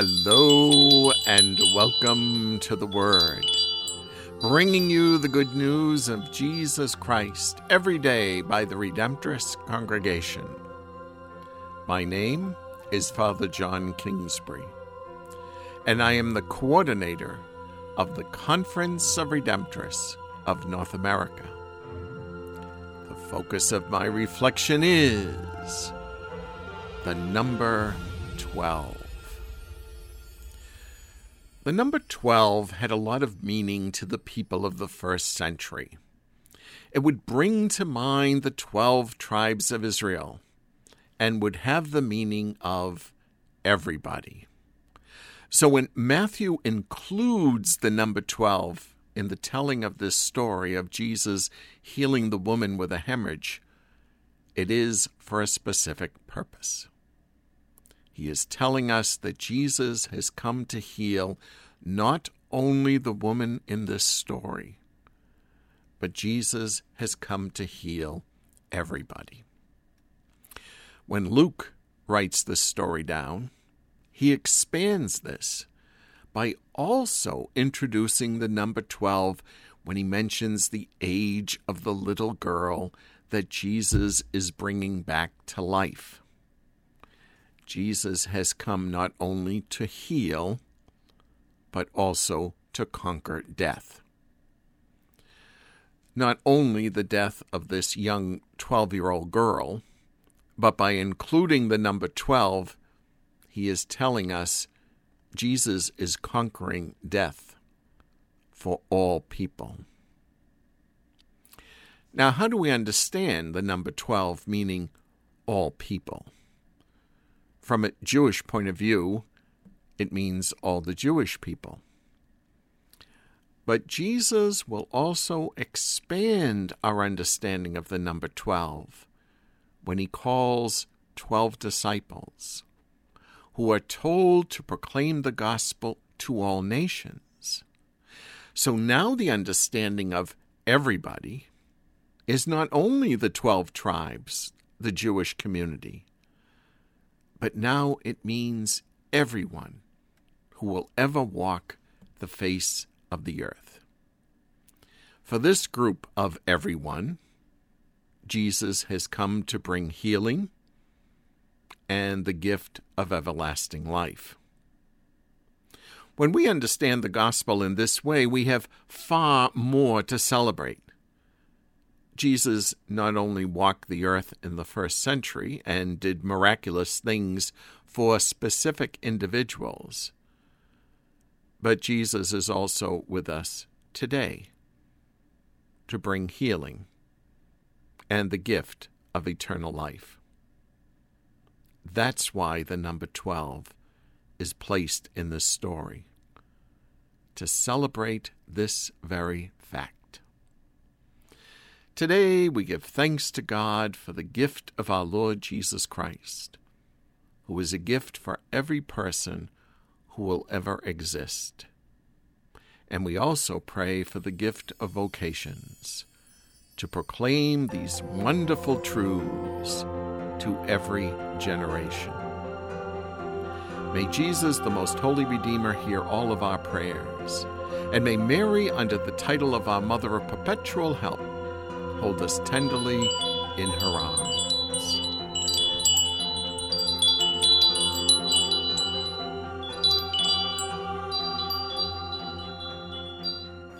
Hello and welcome to the Word, bringing you the good news of Jesus Christ every day by the Redemptorist Congregation. My name is Father John Kingsbury, and I am the coordinator of the Conference of Redemptorists of North America. The focus of my reflection is the number 12. The number 12 had a lot of meaning to the people of the first century. It would bring to mind the 12 tribes of Israel and would have the meaning of everybody. So when Matthew includes the number 12 in the telling of this story of Jesus healing the woman with a hemorrhage, it is for a specific purpose. He is telling us that Jesus has come to heal not only the woman in this story, but Jesus has come to heal everybody. When Luke writes this story down, he expands this by also introducing the number 12 when he mentions the age of the little girl that Jesus is bringing back to life. Jesus has come not only to heal, but also to conquer death. Not only the death of this young 12 year old girl, but by including the number 12, he is telling us Jesus is conquering death for all people. Now, how do we understand the number 12 meaning all people? From a Jewish point of view, it means all the Jewish people. But Jesus will also expand our understanding of the number 12 when he calls 12 disciples who are told to proclaim the gospel to all nations. So now the understanding of everybody is not only the 12 tribes, the Jewish community, but now it means everyone who will ever walk the face of the earth. For this group of everyone, Jesus has come to bring healing and the gift of everlasting life. When we understand the gospel in this way, we have far more to celebrate. Jesus not only walked the earth in the first century and did miraculous things for specific individuals, but Jesus is also with us today to bring healing and the gift of eternal life. That's why the number 12 is placed in this story, to celebrate this very fact. Today we give thanks to God for the gift of our Lord Jesus Christ, who is a gift for every person who will ever exist. And we also pray for the gift of vocations to proclaim these wonderful truths to every generation. May Jesus, the most holy Redeemer, hear all of our prayers, and may Mary, under the title of our Mother of Perpetual Help, hold us tenderly in her arms.